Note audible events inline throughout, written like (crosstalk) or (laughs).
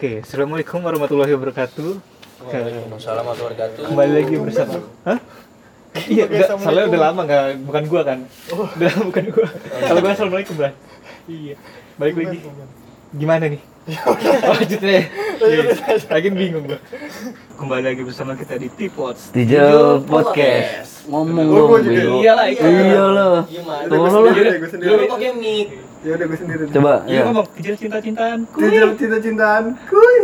Oke, assalamualaikum warahmatullahi wabarakatuh. Waalaikumsalam warahmatullahi wabarakatuh. Kembali lagi bersama. Hah? Iya, enggak, soalnya udah lama enggak bukan gua kan. Udah lama bukan gua. Kalau gua assalamualaikum, Bang. Iya. Balik lagi. Gimana nih? (laughs) Lanjut deh. Iya, Lagi bingung gua. Kembali lagi bersama kita di Tipots. Tijel Podcast. Ngomong Oh, juga. bego. Iyalah, itu. Iya lo. Gimana? Sendiri, gua sendiri. Lu pakai mic. Ya udah gue sendiri. Coba Iya, ya. ngomong tijel cinta-cintaan. Tijel cinta-cintaan. Kuy.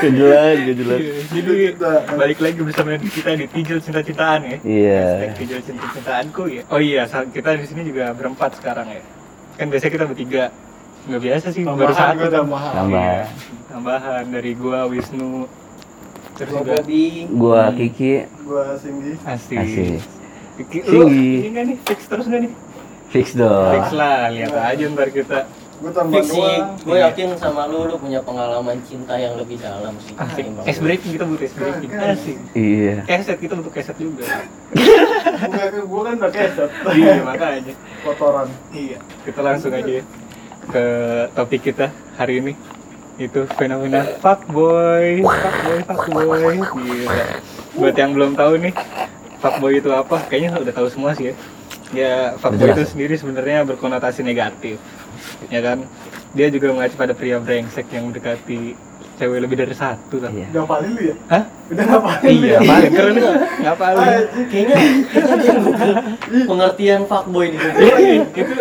Kejelas, (laughs) kejelas. Iya, Jadi balik lagi bersama kita di Tijel cinta-cintaan ya. Iya. Hashtag Tijel cinta-cintaanku ya. Oh iya, kita di sini juga berempat sekarang ya. Kan biasanya kita bertiga. Nggak biasa sih, baru Tambahan satu. gue tambahan. Tambah. Iya, Tambahan dari gua Wisnu. Terus Gua juga Bobby. Gua Kiki. Gua Singgi. Asik. Asik. Kiki, lu Singgi. ini nggak nih? Fix terus nggak nih? Fix dong. Fix lah, lihat aja ntar kita. Gue tambah Fix sih, dua. gue yakin sama lu, lu punya pengalaman cinta yang lebih dalam sih. Asik. ketimbang Es breaking kita butuh es breaking. Asik. Iya. Keset kita butuh keset juga. Gue (laughs) kan udah keset. iya makanya. Kotoran. Iya, kita langsung aja ya ke topik kita hari ini itu fenomena fuckboy, fuckboy, fuckboy. Gila. Buat yang belum tahu nih, fuckboy itu apa? Kayaknya udah tahu semua sih ya. Ya, fuckboy itu jelas. sendiri sebenarnya berkonotasi negatif. Ya kan? Dia juga mengacu pada pria brengsek yang mendekati cewek lebih dari satu kan. Iya. Gak paling lu ya? Hah? Udah gak paling lu Iya, ya? paling keren nggak paling. Kayaknya, kayaknya dia Google pengertian fuckboy Google. Iya, iya, itu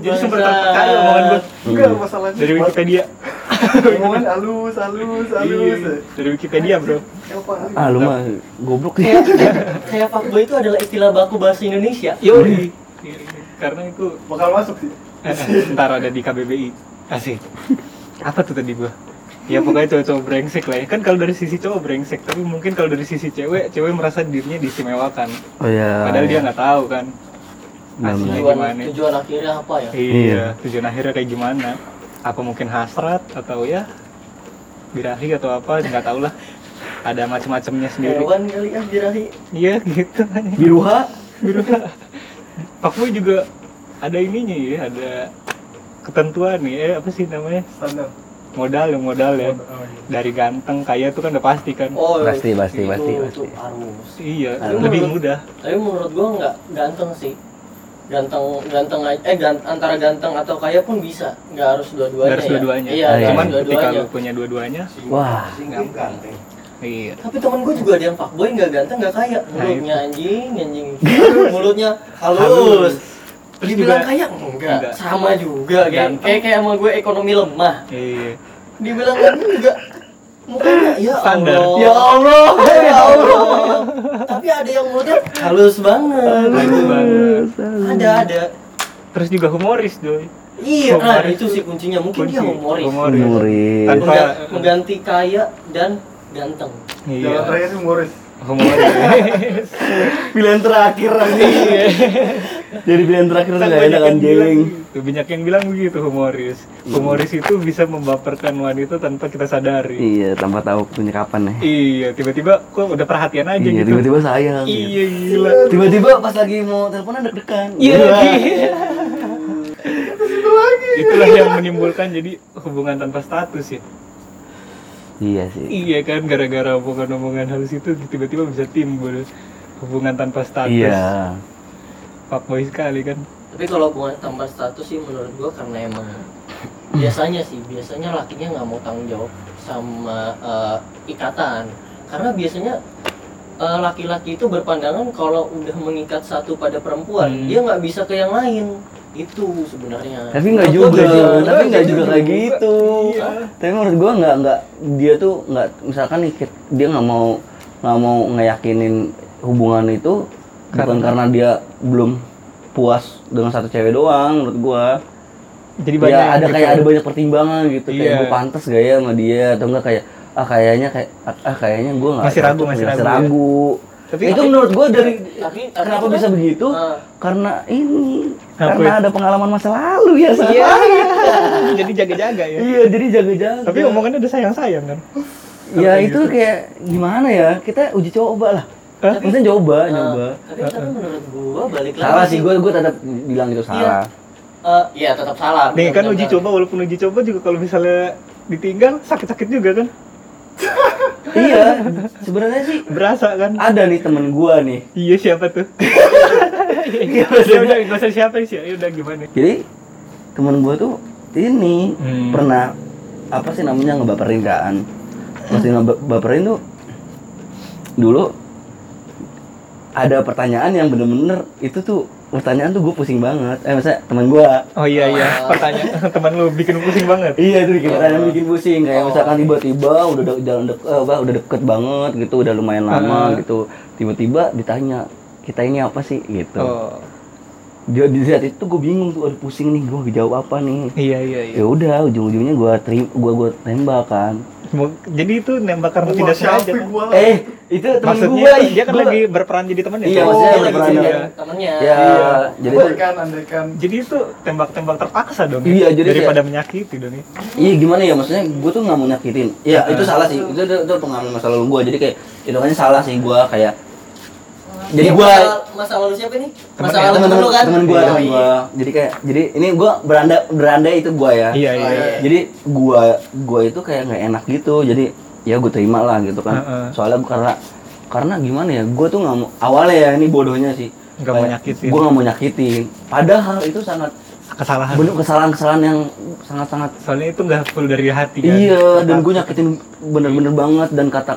jadi sumber terpercaya omongan gue Enggak masalahnya. dari Wikipedia. Omongan halus, halus, halus. Iya, dari Wikipedia bro. Ah lu mah goblok sih. Kayak, fuckboy itu adalah istilah baku bahasa Indonesia. Yoi. Karena itu Bakal masuk sih. eh, ntar ada di KBBI. Asik. Apa tuh tadi gua? Ya pokoknya cowok-cowok brengsek lah ya. Kan kalau dari sisi cowok brengsek, tapi mungkin kalau dari sisi cewek, cewek merasa dirinya diistimewakan. Oh iya. Padahal dia nggak tahu kan. Aslinya Tujuan, gimana? tujuan akhirnya apa ya? Iya, tujuan akhirnya kayak gimana? Apa mungkin hasrat atau ya birahi atau apa? Nggak tahu lah. Ada macam-macamnya sendiri. Hewan kali ya birahi. Iya gitu. Biruha. Biru. Fuckboy juga ada ininya ya, ada ketentuan nih, eh apa sih namanya? Standar. Modal yang modal ya. Oh, iya. Dari ganteng, kaya itu kan udah pasti kan. Oh, Pasti, pasti, itu- pasti, itu pasti. harus. Iya, Aduh. lebih mudah. Tapi menurut gua nggak ganteng sih. Ganteng, ganteng aja. Eh, gan- antara ganteng atau kaya pun bisa. Nggak harus dua-duanya. Nggak harus ya. dua-duanya. Iya, Ah, iya. Cuman harus ketika lu punya dua-duanya, Wah. iya. Tapi temen gue juga ada yang fuckboy nggak ganteng nggak kaya. Nah, Mulutnya anjing, anjing. (laughs) Mulutnya halus. Halus. Terus Dibilang juga- kaya enggak, Enggak. sama juga kayak Ganteng. kayak kayak sama gue ekonomi lemah. Iya. Dibilang ganteng juga mukanya ya Standar. Allah. Ya Allah. (laughs) Ya Allah. Tapi ada yang mulutnya halus banget. Halus banget. Ada ada. Terus juga humoris, Doy. Iya, nah Humoris itu sih kuncinya. Mungkin dia Kunci. humoris. Humoris. Humoris. Tanpa Mengga- mengganti kaya dan ganteng. Jalan iya. terakhir sih humoris. Humoris. (laughs) Pilihan terakhir anjing. (laughs) Jadi pilihan terakhir tuh Kan enggak banyak enak yang bilang anjing. gitu, banyak yang bilang begitu humoris. Humoris itu bisa membaperkan wanita tanpa kita sadari. Iya, tanpa tahu punya kapan ya. Iya, tiba-tiba kok udah perhatian aja Iya, gitu. tiba-tiba sayang. Iya, gila. Tiba-tiba pas lagi mau teleponan deg-degan. Iya, iya. Itulah yang menimbulkan jadi hubungan tanpa status ya. Iya sih. Iya kan, gara-gara omongan-omongan halus itu tiba-tiba bisa timbul hubungan tanpa status. Iya. Fuckboy sekali kan. Tapi kalau hubungan tanpa status sih menurut gua karena emang biasanya sih biasanya lakinya nggak mau tanggung jawab sama eh, ikatan karena biasanya eh, laki-laki itu berpandangan kalau udah mengikat satu pada perempuan Hmm. dia nggak bisa ke yang lain itu sebenarnya Tapi nggak juga, gitu. tapi nggak juga kayak gitu. Iya. Tapi menurut gua nggak nggak dia tuh nggak misalkan dia nggak mau nggak mau ngeyakinin hubungan itu bukan karena dia belum puas dengan satu cewek doang menurut gua. Jadi banyak ya ada gitu. kayak ada banyak pertimbangan gitu kayak Iya. gue pantas gak ya sama dia atau enggak kayak ah kayaknya kayak ah kayaknya gua nggak Masih ragu, masih ragu ya. ragu. Tapi itu menurut gua dari tapi tapi kenapa bisa kan- begitu? Ah. Karena ini Apa karena ada pengalaman masa lalu ya sama Iya. (laughs) jadi jaga-jaga ya. Iya, jadi jaga-jaga. Tapi omongannya udah sayang-sayang kan. ya itu kayak gimana ya? Kita uji coba lah. Hah? Maksudnya coba, Ah, coba. tapi tapi menurut gua balik lagi Salah sih, gue gue tetap bilang itu salah. Eh, iya tetap salah. Nih kan uji coba walaupun uji coba juga kalau misalnya ditinggal sakit-sakit juga kan? (laughs) Iya. Sebenarnya sih berasa kan? Ada nih temen gua nih. Iya siapa tuh? (laughs) Iya, ya udah gak usah siapa sih ya udah gimana? Jadi temen gua tuh ini Hmm. pernah apa sih namanya ngebaperin kan? Masih ngebaperin tuh dulu ada pertanyaan yang bener-bener itu tuh pertanyaan tuh gue pusing banget. Eh masa temen gua. Oh iya iya. Pertanyaan (laughs) teman lu bikin pusing banget. Iya itu bikin pertanyaan bikin pusing. Kayak Oh. misalkan tiba-tiba udah de- jalan dek, eh, apa, udah deket banget gitu udah lumayan lama Ah. gitu. Tiba-tiba ditanya kita ini apa sih? Gitu. Oh. Dia di saat itu gue bingung tuh aduh pusing nih gue jawab apa nih? Iya iya iya. Ya udah ujung-ujungnya gue terima gue gue tembak kan jadi itu nembak karena tidak sengaja kan? gua? eh itu temen maksudnya gue dia kan lagi berperan jadi temannya Iya, kan? maksudnya Oh, ada lagi peran- jadi temennya. ya jadi tuh Andaikan, andaikan. jadi itu tembak-tembak terpaksa dong ya? Iya, jadi daripada menyakiti dong ya iya gimana ya maksudnya gue tuh nggak mau nyakitin ya itu salah sih itu itu, itu pengalaman masa lalu gue jadi kayak itu kan salah sih gue kayak jadi gue masa- masa lalu siapa nih? Temen- Masa lalu temen temen lu kan? temen gue Oh, temen iya. gue jadi kayak jadi ini gue beranda beranda itu gue ya iya iya iya. jadi gue gue itu kayak nggak enak gitu jadi ya gue terima lah gitu kan Heeh. soalnya gua karena karena gimana ya gue tuh nggak mau awalnya ya ini bodohnya sih Nggak mau nyakitin. gue nggak mau nyakitin padahal itu sangat kesalahan bener kesalahan-kesalahan yang sangat-sangat soalnya itu nggak full dari hati kan iya dan gue nyakitin bener-bener banget dan kata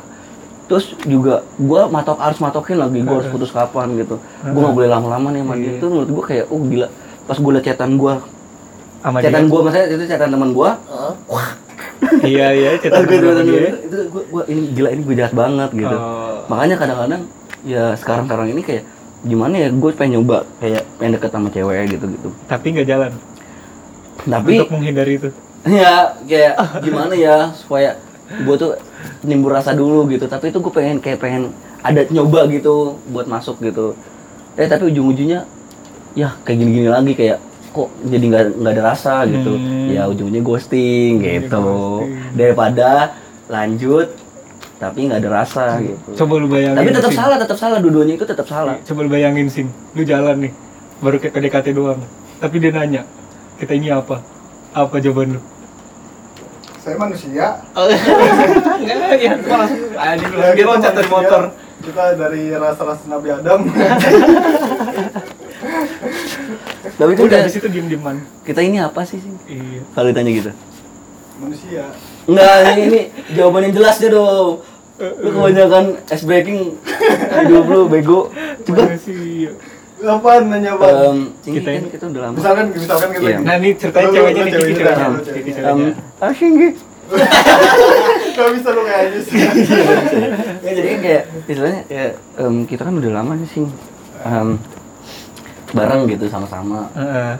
terus juga gue matok harus matokin lagi gue harus putus kapan gitu. Gue nggak boleh lama-lama nih sama dia Iya. itu menurut gue kayak oh gila. Pas gue liat chatan gue dia? gue maksudnya itu chatan teman gue Heeh. iya iya (laughs) cerita gue itu gue ini gila ini gue jahat banget gitu. Oh. makanya kadang-kadang ya sekarang-sekarang ini kayak gimana ya gue pengen nyoba kayak pengen deket sama cewek gitu gitu tapi nggak jalan? Tapi untuk menghindari itu? (laughs) Ya kayak gimana ya supaya gue tuh nimbul rasa dulu gitu. Tapi itu gue pengen kayak pengen ada nyoba gitu buat masuk gitu. Eh tapi ujung-ujungnya ya kayak gini-gini lagi kayak kok jadi nggak nggak ada rasa gitu. Hmm. ya ujungnya ghosting gitu. ghosting. daripada lanjut tapi nggak ada rasa gitu. Coba lu bayangin tapi tetap Sing. salah tetap salah. Dua-duanya itu tetap salah. Coba lu bayangin sing lu jalan nih baru ke KDKT doang. Tapi dia nanya kita ini apa? Apa jawaban lu Saya manusia. (laughs) enggak ya gua langsung anjing Ya, dia kita loncat dari manusia. motor Kita dari rasa-rasa Nabi Adam. (laughs) tapi itu udah di situ diem dieman kita ini apa sih sih iya kalau ditanya gitu manusia. Enggak, ini, ini jawaban yang jelas deh dong. Lu kebanyakan ice breaking hidup lu bego. Coba Mana sih Apaan nanya apa? em Cinggi Kita kan ini- kita udah lama. misalkan misalkan kita Iya. nah ini ceritanya ceweknya nih Kiki ceweknya, ceweknya ah Cinggi. (laughs) Gak bisa lu kayak aja sih. (laughs) Ya jadi kan kayak istilahnya ya em, kita kan udah lama nih sih. Em, bareng gitu sama-sama. Heeh.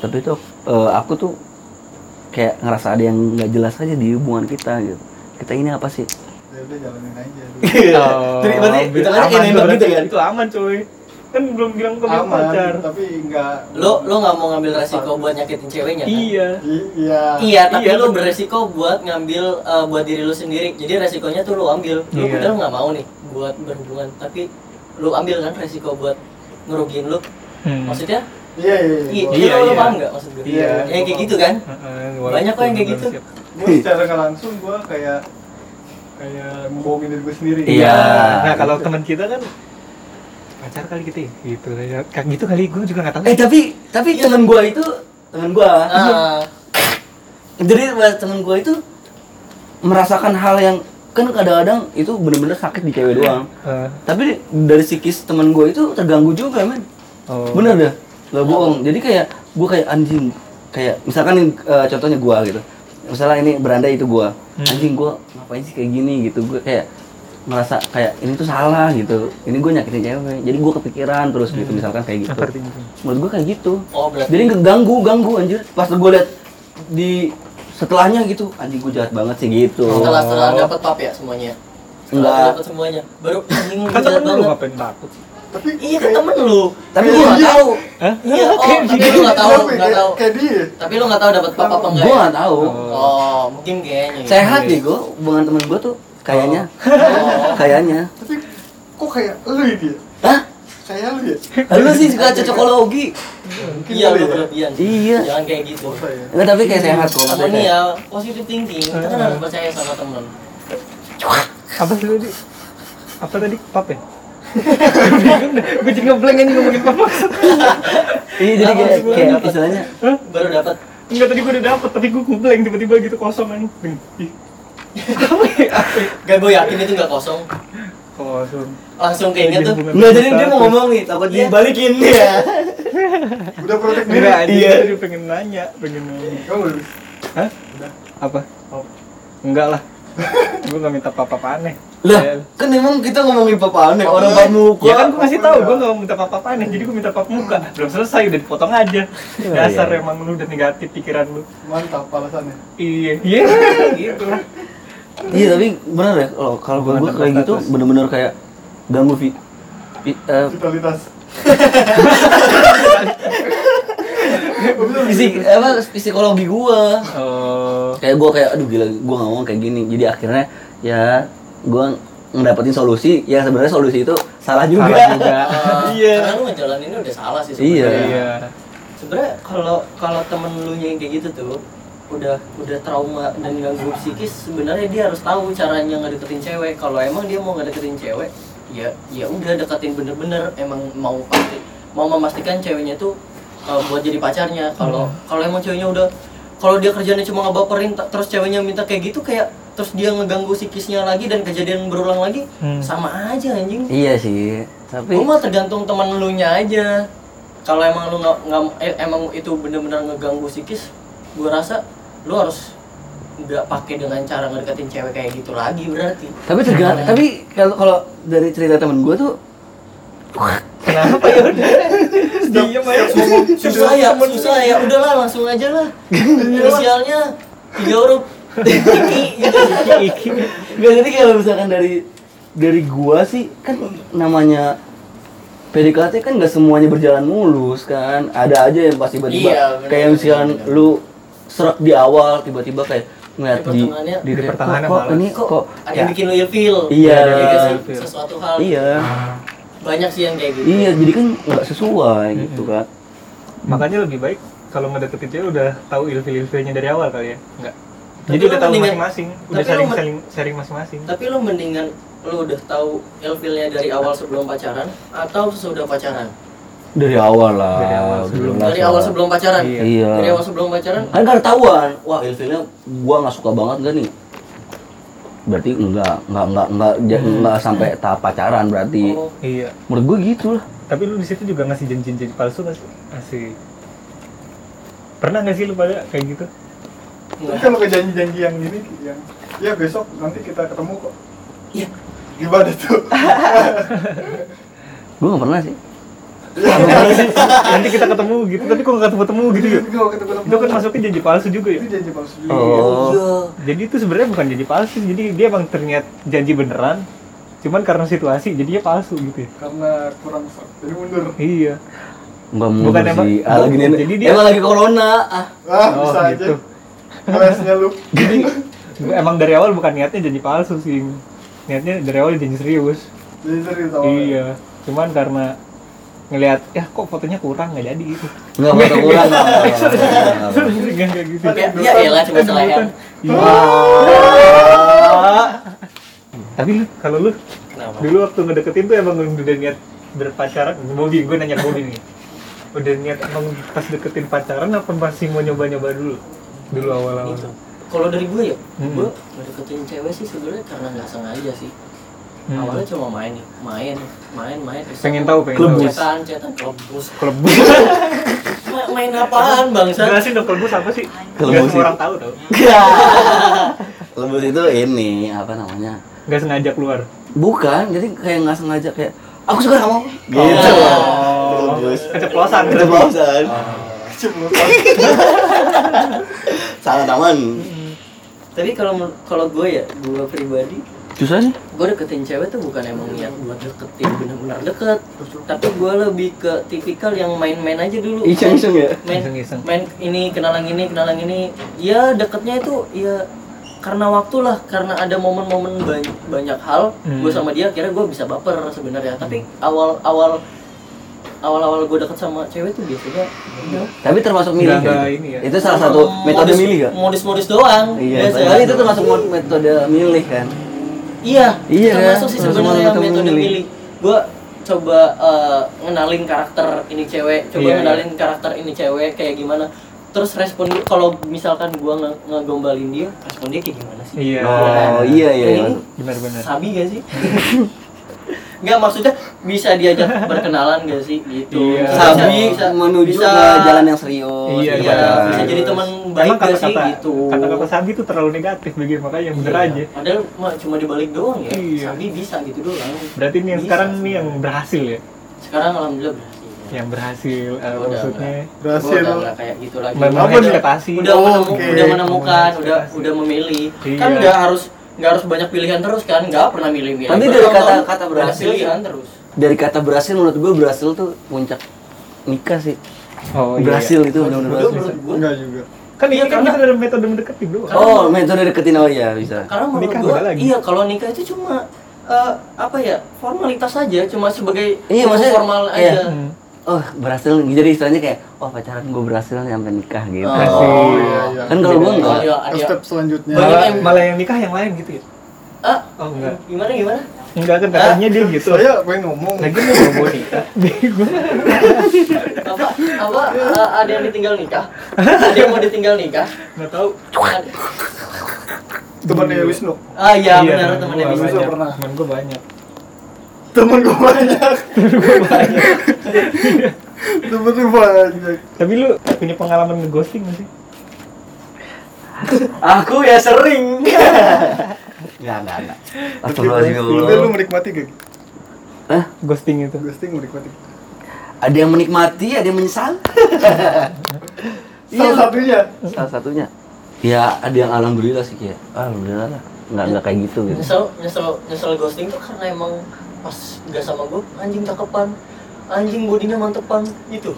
Tapi tuh eh, aku tuh kayak ngerasa ada yang nggak jelas aja di hubungan kita gitu. Kita ini apa sih? Ya udah jalanin aja. dulu. (laughs) Oh, Jadi berarti itu kan aman berarti. gitu kan? Itu aman cuy. Kan belum bilang ke Aman, pacar. tapi enggak. Lu lu nggak mau ngambil resiko buat nyakitin ceweknya kan? Iya. I- Iya. Iya, tapi Iya, lu bener. beresiko buat ngambil eh, buat diri lu sendiri. Jadi resikonya tuh lu ambil. Lu Iya. padahal nggak mau nih buat berhubungan, tapi lu ambil kan resiko buat ngerugiin lu. Hmm. Maksudnya? Iya, iya, Iya, iya. Iya, lu, lu iya. paham nggak maksud gue? Iya. Ya kayak gitu kan? Heeh, Banyak kok yang kayak gitu. Gue secara nggak langsung gue kayak kayak membohongin diri gue sendiri. Iya. Nah, kalau teman kita kan pacar kali gitu ya. Gitu. Kayak gitu kali gue juga nggak tahu. Eh tapi tapi temen gua itu temen gua. Ah, Jadi temen gue itu merasakan hal yang kan kadang-kadang itu bener-bener sakit di cewek doang. Eh, Tapi dari psikis temen gue itu terganggu juga men. oh. Bener dah, gak bohong. Jadi kayak gue kayak anjing, kayak misalkan nih, eh, contohnya gue gitu. Misalnya ini beranda itu gue, Hmm. anjing gue ngapain sih kayak gini gitu. Gue kayak ngerasa kayak ini tuh salah gitu. Ini gue nyakitin cewek. Jadi gue kepikiran terus gitu misalkan kayak gitu. Menurut gue kayak gitu. oh berarti Jadi ngeganggu, ganggu anjir. Pas gue liat di setelahnya gitu, anjing gue jahat banget sih gitu. setelah setelah dapat pap ya semuanya. Setelah Enggak. dapat semuanya, baru (laughs) anjing lu Kan jahat temen lu banget. ngapain takut? Tapi Iya kan temen lu. Tapi Kayak gue gak dia. tahu. Hah? Iya, oh, Kayak tapi gitu. lu nggak tahu, nggak tahu. kayak dia. Tapi lu nggak tahu dapat pap apa enggak Gue ya? gak tahu. Oh, mungkin kayaknya. ya. Sehat nih gue, hubungan temen gue tuh kayaknya, Oh. (laughs) kayaknya. Tapi kok kayak lu ya dia? Hah? Kayak lu ya? Lu sih suka cocokologi. Mungkin iya lu ya. berlebihan Iya. jangan kayak gitu ya? Enggak tapi kayak sehat kok apa nih ya positive thinking kita kan harus percaya sama temen Apa sih tadi? Apa tadi? Pap ya? (laughs) Gue jadi ngeblank aja ngomongin pap Iya jadi kayak kayak istilahnya baru dapat Enggak tadi gue udah dapet, tapi gue ngeblank tiba-tiba gitu kosong aja. Ih, Gak gue yakin itu nggak kosong Kosong. langsung kayaknya tuh Enggak jadi dia mau ngomong nih takut Iya. dibalikin ya. Udah protek diri. Aja, Iya. dia pengen nanya, pengen nanya. Kamu udah Hah? Apa? Oh. Enggak lah. gue gak minta apa-apa aneh. Lah, Ya. kan emang kita ngomongin papa aneh, orang Papa pap muka. Ya kan gue ngasih tahu, gue gak minta apa-apa aneh, jadi gue minta pap muka. Belum selesai, udah dipotong aja. Dasar iya. emang lu udah negatif pikiran lu. mantap alasannya. Iya, iya, gitu lah. Iya tapi benar ya kalau kalau gue kayak gitu status. bener-bener kayak ganggu vi, vi- eh, Vitalitas. (laughs) fisik apa psikologi gua Oh, kayak gua kayak aduh gila gua nggak mau kayak gini jadi akhirnya ya gua ngedapetin solusi ya sebenarnya solusi itu salah juga, Salah juga. (laughs) iya karena lu ngejalaninnya udah salah sih Iya. sebenarnya iya. sebenarnya kalau kalau temen lu yang kayak gitu tuh udah udah trauma dan ganggu psikis sebenarnya dia harus tahu caranya ngedeketin cewek kalau emang dia mau ngedeketin cewek ya ya udah deketin bener-bener emang mau pasti mau memastikan ceweknya tuh uh, buat jadi pacarnya kalau kalau emang ceweknya udah kalau dia kerjanya cuma ngebaperin terus ceweknya minta kayak gitu kayak terus dia ngeganggu psikisnya lagi dan kejadian berulang lagi Hmm. sama aja anjing iya sih tapi Gue mah tergantung teman lu nya aja. Kalau emang lu nggak nggak eh, emang itu bener-bener ngeganggu psikis, gue rasa lu harus nggak pakai dengan cara ngedeketin cewek kayak gitu lagi berarti. tapi tergantung tapi kalau kalau dari cerita temen gua tuh Kenapa (laughs) ya udah? Diam aja. Susah ya, susah ya. Udahlah langsung aja lah. Inisialnya tiga huruf. Iki gitu. Iki. Nggak, jadi kalau misalkan dari dari gua sih kan namanya PDKT kan nggak semuanya berjalan mulus kan ada aja yang pasti tiba-tiba Iya, kayak misalkan lu serak di awal tiba-tiba kayak ngeliat Di di di, pertengahan kok, ini Kok, kok ada ya, yang bikin lu ilfeel? Iya. Sesuatu hal. iya Banyak sih yang kayak gitu. iya jadi kan nggak sesuai gitu kan Makanya lebih baik kalau ngedeketin cewek udah tahu ilfil-ilfilnya dari awal kali ya? Enggak. Tapi Jadi udah tahu masing-masing, udah sharing men- sharing sharing masing-masing. Tapi lu mendingan lu udah tahu ilfilnya dari awal sebelum pacaran atau sesudah pacaran? Dari awal lah Dari awal, sebelum- Dari awal sebelum pacaran? Iya. iya Dari awal sebelum pacaran? kan gak ketahuan wah ilfilnya gua nggak suka banget gak nih berarti enggak enggak enggak enggak ja- enggak sampai tahap pacaran berarti Oh, Iya. menurut gua gitu lah Tapi lu di situ juga ngasih janji-janji palsu nggak sih? Ngasih. Pernah nggak sih lu pada kayak gitu? Tapi kalau ke janji-janji yang ini yang ya besok nanti kita ketemu kok. Iya. Gimana tuh? (laughs) gua nggak pernah sih (laughs) Nanti kita ketemu gitu, tapi kok nggak ketemu-ketemu gitu ya? Kalau ketemu Itu kan masuknya janji palsu juga ya? itu janji palsu juga. Oh. Iya. Jadi itu sebenarnya bukan janji palsu, jadi dia emang ternyata janji beneran, cuman karena situasi jadinya palsu gitu ya. Karena kurang. Jadi mundur. Iya. Nggak mundur Bukan emang- sih ah, lagi nih jadi dia- emang lagi corona ah Ah, Oh, bisa aja. gitu. Ngelesnya lu. (laughs) Jadi emang dari awal bukan niatnya janji palsu sih. Niatnya dari awal janji serius. Jadi serius awalnya. Iya. Cuman karena ngelihat ya kok fotonya kurang nggak jadi gitu. nggak foto kurang nggak kayak gitu. Ya, ya cuma selayan. Wah. Tapi lu kalau lu Kenapa? dulu waktu ngedeketin tuh emang udah niat berpacaran Bobby gue nanya Bobby nih udah niat emang pas deketin pacaran apa masih mau nyoba-nyoba dulu dulu awal-awal Gitu. Kalau dari gue ya, Hmm. gue ngedeketin cewek sih sebenarnya karena nggak sengaja sih. Hmm. Awalnya cuma main nih, main, main, main. terus Pengen tahu, pengen tahu. Cetan, cetan, kelebus (laughs) Ma- main apaan bangsa? jelasin dong kelebus apa sih? Semua itu- orang tahu tau (laughs) Lebus itu ini apa namanya? Nggak sengaja keluar? Bukan jadi kayak nggak sengaja kayak aku suka kamu. Gitu. Oh. Keceplosan keceplosan. Keceplosan. (laughs) salah taman. Tapi kalau kalau gue ya, gue pribadi, susah sih gue deketin cewek tuh bukan emang niat buat deketin bener-bener deket. Tapi gue lebih ke tipikal yang main-main aja dulu. iseng-iseng ya main Iseng-iseng. main ini kenalan ini kenalan ini ya deketnya itu ya karena waktu lah karena ada momen-momen banyak, banyak hal Hmm. gue sama dia kira gue bisa baper sebenarnya tapi awal awal awal-awal gue deket sama cewek tuh biasanya udah Tapi termasuk milih. Kan? ini ya. Itu salah satu metode Modus- milih gak? modus-modus doang Iya, biasa. tapi itu termasuk metode milih kan. Iya, Iya, termasuk sih sebenarnya metode metode memilih. milih. Gua coba eh, ngenalin karakter ini cewek, coba Iya, ngenalin karakter ini cewek kayak gimana. Terus respon dia kalau misalkan gua nge ngegombalin dia, respon dia kayak gimana sih? Iya. Oh, iya iya. Ini iya. Benar-benar. Sabi gak sih? (laughs) Enggak maksudnya bisa diajak (laughs) berkenalan gak sih gitu. Iya. Sabi bisa- menuju bisa- ke jalan yang serius. Iya, gitu Iya, bisa jadi teman Emang baik gak sih kata-kata gitu. kata-kata sabi itu terlalu negatif bagi makanya yang bener Iya. aja. Padahal mah cuma dibalik doang ya. Iya. Sabi bisa gitu doang. Berarti ini yang Bisa sekarang nih yang berhasil ya. Sekarang alhamdulillah berhasil. Yang berhasil eh, Udah, maksudnya Berhasil. Udah nggak kayak gitu lagi. Udah Oh, menemu- oke. udah menemukan, udah udah memilih. Iya. Kan nggak harus nggak harus banyak pilihan terus kan? Nggak pernah milih-milih. Tapi dari kata-kata banyak berhasil pilihan terus. Dari kata berhasil menurut gue berhasil tuh puncak nikah sih. Oh, iya. berhasil itu benar-benar Menurut berhasil. Enggak juga. Kan Iya, ini kan karena- kita ada metode mendekati doang. Oh, metode deketin oh iya bisa. karena menurut Nikah beda lagi. iya kalau nikah itu cuma eh, apa ya formalitas saja, cuma sebagai Iya, maksudnya formal kayak- aja. Hmm. Oh berhasil jadi istilahnya kayak oh pacaran gue berhasil sampai nikah gitu. Oh, Kasih. iya, iya. Kan kalau gue Oh, enggak. iya, step selanjutnya. Malah, yang- malah yang nikah yang lain gitu ya. Ah, Oh enggak. gimana gimana? Enggak kan katanya dia gitu. Saya pengen ngomong. Lagi mau ngomong nikah. (laughs) Bego. apa apa eh, ada yang ditinggal nikah ada yang mau ditinggal nikah Enggak tahu. Temannya Wisnu. ah iya Iya, benar temen temannya gua bisa Wisnu banyak. Temen gue banyak. Temen gue banyak. Temen gue banyak. Tapi lu punya pengalaman ngeghosting gak sih? Aku ya sering. Enggak, enggak, enggak. Astagfirullahaladzim. Tapi lu menikmati gak? Hah? Ghosting itu. Ghosting menikmati. Ada yang menikmati, ada yang menyesal. Salah satunya. Salah satunya. Ya, ada yang alhamdulillah sih kayak. Alhamdulillah lah. Enggak enggak kayak gitu gitu. nyesel nyesel nyesel ghosting tuh karena emang pas gak sama gue anjing cakepan anjing bodinya mantepan gitu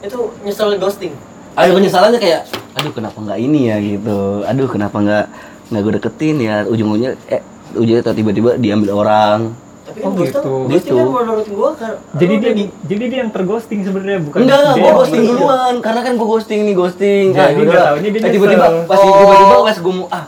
itu nyesel ghosting Ada penyesalannya kayak, aduh kenapa nggak ini ya gitu. Aduh kenapa nggak nggak gue deketin ya ujung-ujungnya eh ujungnya tiba-tiba diambil orang. tapi kan Oh, ghosting gitu. ghosting kan Gitu. menurut gue kan Jadi dia di- jadi dia yang terghosting sebenarnya bukan Enggak, dia gue yang ghosting iya. duluan karena kan gue ghosting nih ghosting. Jadi Ah, dia yaudah. taunya dia Eh, tiba-tiba pas Oh. tiba-tiba pas gue mau ah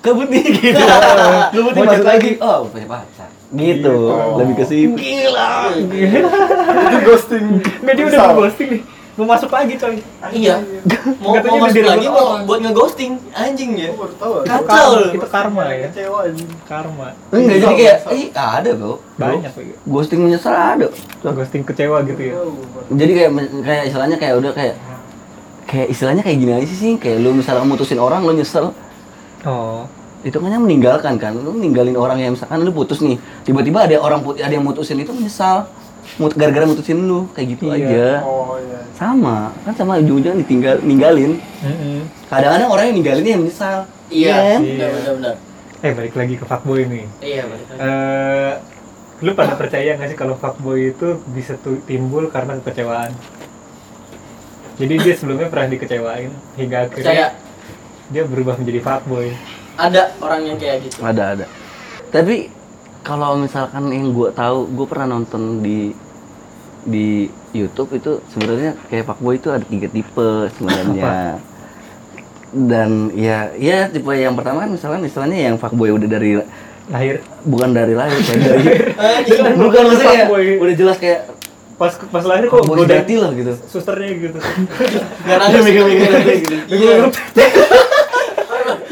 kabut nih gitu. (laughs) masuk chat lagi. Oh, pacar. Gitu. Oh. Lebih ke situ. Gila. Itu ghosting. Enggak dia udah Besar. ngeghosting nih. Mau masuk lagi coy. iya mau mau masuk lagi mau buat ngeghosting anjing ya Gue baru tahu. Itu Kacau. Itu karma ya. Kecewa anjing. Karma. Enggak jadi kayak ih ada bro. Banyak. Ghosting menyesal ada. Ghosting kecewa gitu ya. Jadi kayak kayak istilahnya kayak udah kayak kayak istilahnya kayak gini aja sih kayak lu misalnya mutusin orang lu nyesel Oh. Itu kan yang meninggalkan kan lu ninggalin orang yang misalkan lu putus nih tiba-tiba ada orang put ada yang mutusin itu menyesal Mut gara-gara mutusin lu kayak gitu Iya. aja Oh iya. sama kan sama ujung-ujungnya ditinggal ninggalin Heeh. kadang-kadang orang yang ninggalinnya yang menyesal iya kan? Iya. benar benar benar Eh balik lagi ke fuckboy nih. iya balik lagi. Eh lu pada percaya nggak sih kalau fuckboy itu bisa timbul karena kekecewaan? Jadi dia sebelumnya pernah dikecewain hingga akhirnya percaya dia berubah menjadi fuckboy. Ada orang yang kayak gitu. Ada ada. Tapi kalau misalkan yang gue tahu gue pernah nonton di di YouTube itu sebenarnya kayak fuckboy itu ada tiga tipe sebenarnya. Dan ya ya tipe yang pertama kan misalnya misalnya yang fuckboy udah dari Lahir. Bukan dari lahir kayak dari anjing bukan maksudnya kayak Fuckboy. udah jelas kayak pas pas lahir kok godain sejati lah gitu. susternya gitu. (laughs) Gak nangis. Mikir-mikir. gitu. (laughs)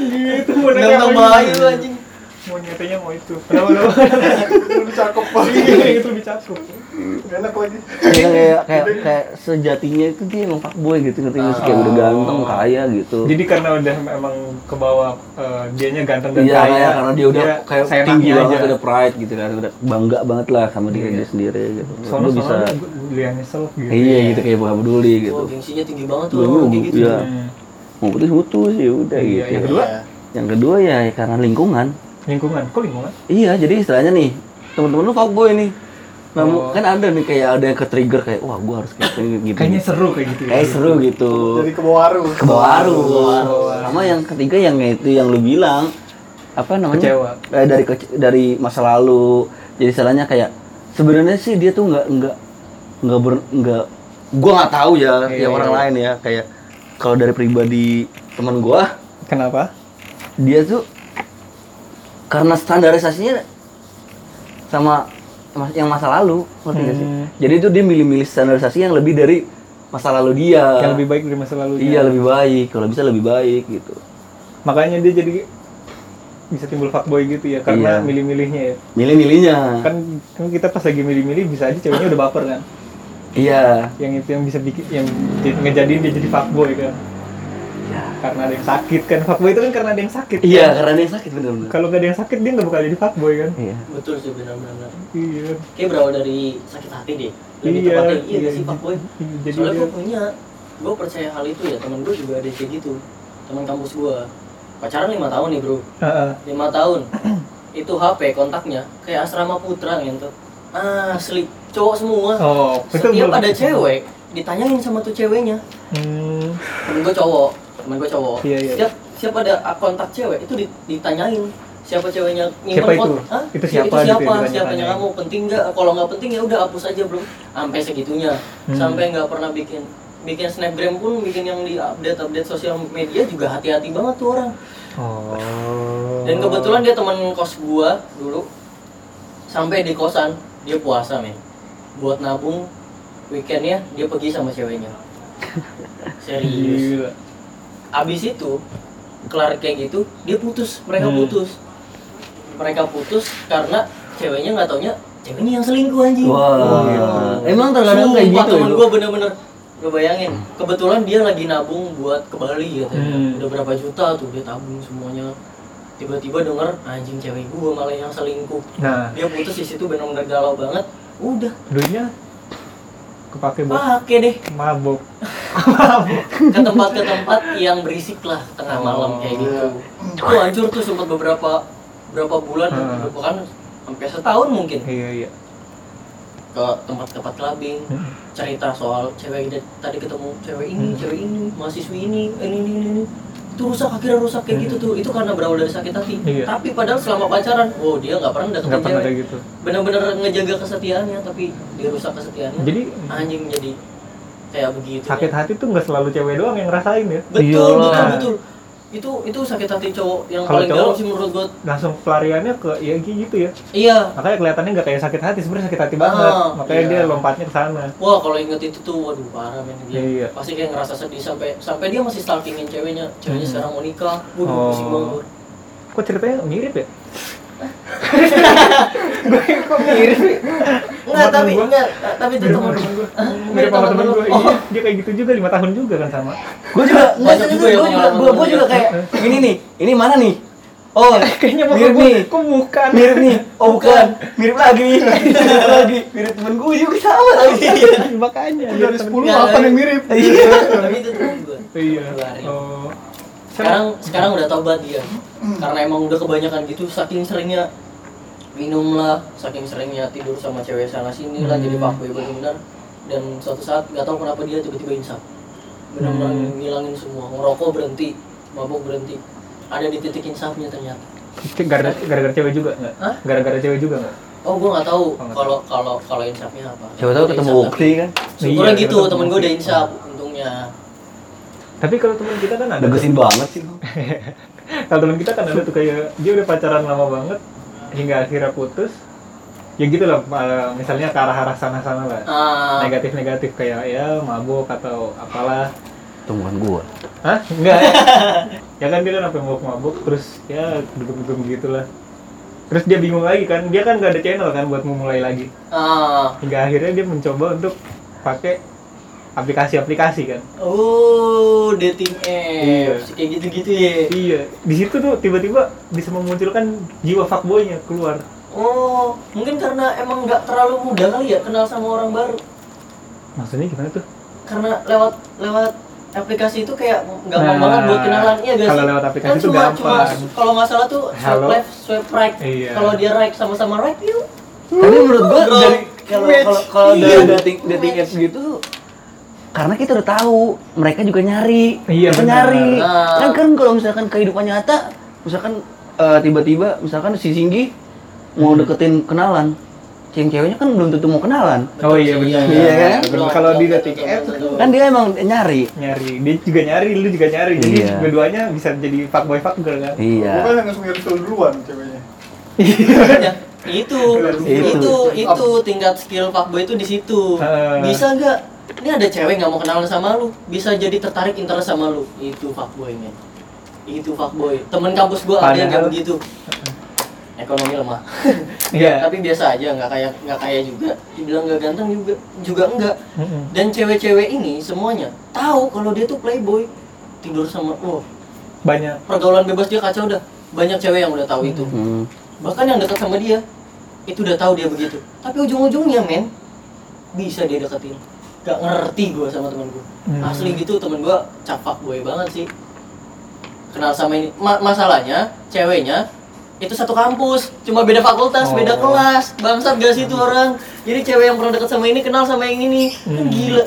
Gitu mau nanya Nggak gitu. lu anjing. Mau nyatanya mau itu. Kenapa lu? (laughs) Lu cakep banget. Iya itu lebih cakep. Gak enak lagi. kayak kayak kayak, sejatinya itu dia emang fuckboy gitu ngerti nggak sih? kayak udah ganteng kaya gitu Jadi karena udah emang ke bawah eh, dianya ganteng dan Iya kaya. kayak karena dia udah kayak tinggi banget aja. udah pride gitu kan udah bangga banget lah sama dia Iya. dia sendiri gitu Soalnya bisa yang nyesel gitu. iya gitu kayak bukan peduli gitu Oh, gengsinya tinggi banget tuh kayak gitu. Mau putus putus ya udah Iya, gitu yang kedua? yang kedua ya karena lingkungan Lingkungan, kok lingkungan? iya jadi istilahnya nih teman-teman lu fuckboy nih nah, Oh. kan ada nih kayak ada yang ke trigger kayak wah gua harus kayak gini gitu Kayaknya seru kayak gitu. ya. kayak seru gitu Jadi ke bawah arus. ke bawah arus bawah. sama yang ketiga yang itu yang lu bilang apa namanya Kecewa. Eh, dari kece- dari masa lalu jadi salahnya kayak sebenarnya sih dia tuh nggak nggak nggak ber nggak gua nggak tahu ya Iya, ya orang iya. lain ya kayak kalau dari pribadi teman gua Kenapa? dia tuh karena standarisasinya sama yang masa lalu ngerti nggak sih Hmm. jadi itu dia milih-milih standarisasi yang lebih dari masa lalu dia Yang lebih baik dari masa lalu. iya lebih baik kalau bisa lebih baik gitu Makanya dia jadi bisa timbul fuckboy gitu ya karena Iya. milih-milihnya ya. milih-milihnya Kan, kan kita pas lagi milih-milih bisa aja ceweknya udah baper kan. Iya Yang itu yang bisa bikin yang jadi- ngejadiin dia jadi fuckboy kan. Iya. Karena ada yang sakit kan. Fuckboy itu kan karena ada yang sakit. iya kan? karena dia sakit bener-bener Kalau nggak ada yang sakit dia nggak bakal jadi fuckboy kan. iya betul sih benar-benar Iya. kayak berawal dari sakit hati deh lebih Iya, tepatnya iya iya. sih pak boy Iya, jadi soalnya gue punya gue percaya hal itu ya teman gue juga ada kayak gitu teman kampus gue pacaran lima tahun nih bro Heeh. lima tahun itu HP kontaknya kayak asrama putra gitu asli cowok semua Oh, itu setiap ada cewek ditanyain sama tuh ceweknya Hmm. temen gue cowok temen gue cowok Iya, iya. setiap setiap ada kontak cewek itu di- ditanyain siapa ceweknya Siapa itu? Hah? Itu Ya, siapa itu gitu ya, siapa ditanya-tanyain. siapanya kamu penting nggak kalau nggak penting ya udah hapus aja bro sampai segitunya Hmm. sampai nggak pernah bikin bikin snapgram pun bikin yang di update update sosial media juga hati-hati banget tuh orang Oh. dan kebetulan dia teman kos gua dulu sampai di kosan dia puasa men. Buat nabung weekendnya dia pergi sama ceweknya. (laughs) Serius. Abis itu kelar kayak gitu dia putus. Mereka Hmm. putus. Mereka putus karena ceweknya nggak taunya ceweknya yang selingkuh anjing. Wah. Emang terkadang kayak gitu temen ya gue bener-bener gue bayangin kebetulan dia lagi nabung buat ke Bali katanya. Hmm. udah berapa juta tuh dia tabung semuanya tiba-tiba denger anjing cewek gue malah yang selingkuh Nah, dia putus di situ bener-bener galau banget udah duitnya kepake buat pakai deh mabok. (laughs) ke tempat ke tempat yang berisik lah tengah malam kayak gitu tuh hancur tuh sempat beberapa berapa bulan Hmm. bahkan sampai setahun mungkin Iya, iya. ke tempat-tempat clubbing Hmm. cerita soal cewek tadi ketemu cewek ini Hmm. cewek ini mahasiswi ini ini ini, ini. Itu rusak akhirnya rusak kayak gitu tuh itu karena berawal dari sakit hati Iya. tapi padahal selama pacaran oh dia nggak pernah Nggak pernah kayak gitu. bener-bener ngejaga kesetiaannya tapi dia rusak kesetiaannya Jadi anjing jadi kayak begitu sakit hati tuh nggak selalu cewek doang yang ngerasain ya. betul Iyalah. betul betul itu itu sakit hati cowok yang Kalau paling cowok- dalam sih menurut gua Langsung pelariannya ke ya gitu ya. iya Makanya kelihatannya nggak kayak sakit hati, sebenarnya sakit hati banget. Ah, Makanya iya. dia lompatnya ke sana. wah kalau inget itu tuh waduh parah men dia Iya. pasti kayak ngerasa sedih sampai sampai dia masih stalkingin ceweknya ceweknya Hmm. sekarang mau nikah waduh Oh. pusing banget. Kok ceritanya mirip ya? Gue kok mirip Sama tapi enggak, tapi itu Mirip temen sama temen gue. Mirip sama temen lu. gue. Oh, Iya, dia kayak gitu juga lima tahun juga kan sama. gue juga nggak gue yang juga gue gue juga kayak ini nih ini mana nih oh (laughs) Kayaknya mirip gue, nih kok bukan? mirip nih oh bukan (laughs) mirip lagi (laughs) mirip lagi mirip temen gue juga sama tapi Makanya. Dari dia temen 10 gue. Nggak, 8 yang mirip. iya Tapi itu temen gue. Iya. Oh. Sekarang sekarang udah tobat dia. Karena emang udah kebanyakan gitu saking seringnya minum lah, saking seringnya tidur sama cewek sana sini lah Hmm. jadi fuckboy benar-benar. Dan suatu saat nggak tahu kenapa dia tiba-tiba insaf. Benar-benar Hmm. ngilangin semua. Ngerokok berhenti mabuk berhenti. Ada di titik insafnya ternyata. Gara-gara gara-gara cewek juga nggak? Gara-gara cewek juga nggak? oh gue nggak tahu Oh, kalau kalau kalau insafnya apa. Siapa tahu ketemu insaf, Ukti kan? Syukurnya Iya, gitu temen gue udah insaf untungnya Tapi kalau teman kita kan ada. degesin banget sih (laughs) Kalau teman kita kan ada tuh kayak dia udah pacaran lama banget hingga akhirnya putus. Ya gitu lah, misalnya ke arah-arah sana-sana lah. ah Negatif-negatif kayak ya mabuk atau apalah. temuan gue Hah? Enggak. (laughs) ya kan dia kan sampai mabuk-mabuk terus ya duduk-duduk gitu lah. Terus dia bingung lagi kan, dia kan nggak ada channel kan buat memulai lagi. ah Hingga akhirnya dia mencoba untuk pakai aplikasi-aplikasi kan. Oh, dating Iya. apps kayak gitu-gitu ya. Iya, di situ tuh tiba-tiba bisa memunculkan jiwa fuckboy-nya keluar. Oh, mungkin karena emang nggak terlalu mudah kali ya kenal sama orang baru. Maksudnya gimana tuh? Karena lewat lewat aplikasi itu kayak Nah, gampang banget buat kenalan iya gak kalau sih? lewat aplikasi kan itu cuma, gampang. cuma kalau nggak salah tuh swipe Halo. left, swipe right. Iya. Kalau dia right sama-sama right, yuk. tapi menurut gue Bro, dari kalau kalau kalau Iya. dari dating dating apps gitu karena kita udah tahu mereka juga nyari Iya, Mereka nyari Nah. kan kan kalau misalkan kehidupan nyata misalkan eh, tiba-tiba misalkan si Singgi mau deketin kenalan yang ceweknya kan belum tentu mau kenalan. Oh iya benar. Iya kan? Benar. Kalau di dating app Kan dia emang nyari. nyari, dia juga nyari, lu juga nyari. Jadi Iya. dua-duanya bisa jadi fuckboy fuckgirl kan. Iya. Gue kan langsung nge-install duluan ceweknya. Ya, itu, Itu. itu, itu, tingkat skill fuckboy itu di situ. Heeh. Bisa nggak? Ini ada cewek nggak mau kenalan sama lu, bisa jadi tertarik interest sama lu. Itu fuckboy men. Itu fuckboy. Temen kampus gua ada yang kayak begitu. Ekonomi lemah. (laughs) Iya. Tapi biasa aja, nggak kayak nggak kaya juga. Dibilang nggak ganteng juga, juga enggak. Dan cewek-cewek ini semuanya tahu kalau dia tuh playboy. Tidur sama, oh, Banyak. pergaulan bebas dia kacau dah. Banyak cewek yang udah tahu itu Hmm. bahkan yang dekat sama dia itu udah tahu dia begitu tapi ujung-ujungnya men bisa dia deketin gak ngerti gue sama temen gue Hmm. asli gitu temen gue capak gue banget sih kenal sama ini Ma- masalahnya ceweknya itu satu kampus cuma beda fakultas Oh. beda kelas bangsat gak sih itu orang jadi cewek yang pernah dekat sama ini kenal sama yang ini kan Hmm. gila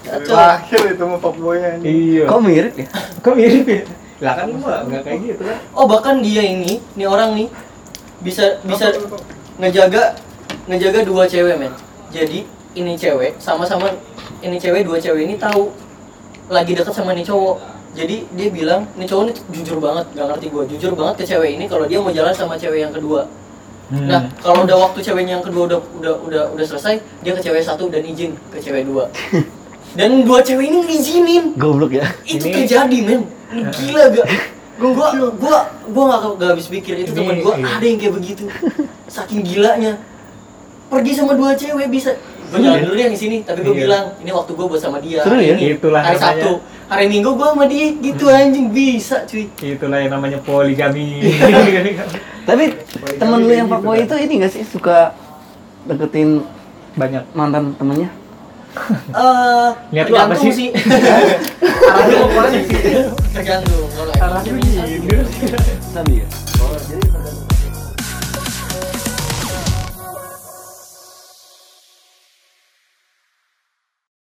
kacau lahir itu mah fuckboy-nya. Iya. Kok mirip ya? (laughs) Kok mirip ya? Lah kan mah nggak kayak gitu kan. oh bahkan dia ini nih orang nih bisa bisa ngejaga ngejaga dua cewek men jadi ini cewek sama-sama ini cewek dua cewek ini tahu lagi deket sama nih cowok. Jadi dia bilang nih cowok ini jujur banget gak ngerti gue jujur banget ke cewek ini kalau dia mau jalan sama cewek yang kedua. Hmm. nah kalau udah waktu ceweknya yang kedua udah udah udah udah selesai dia ke cewek satu dan izin ke cewek dua. (laughs) Dan dua cewek ini ngizinin. Goblok ya. itu Ini- terjadi men. Ini gila gak? (laughs) Gua gua gua gua gak, gak habis pikir. Itu temen gua iya. ada yang kayak begitu. Saking gilanya. Pergi sama dua cewek bisa gua jalan dulu deh di sini tapi gua Iya. bilang ini waktu gua buat sama dia Seru ya? ini, Itulah hari namanya. Sabtu hari Minggu gua sama dia gitu anjing bisa cuy Itulah yang namanya poligami. (laughs) Tapi temen lu yang fuckboy itu ini gak sih suka deketin Banyak. mantan temennya? (laughs) eh Niat lu apa tergantung sih? (laughs) arahnya mau ke mana sih tergantung Arahnya gini. satu, Sabi ya?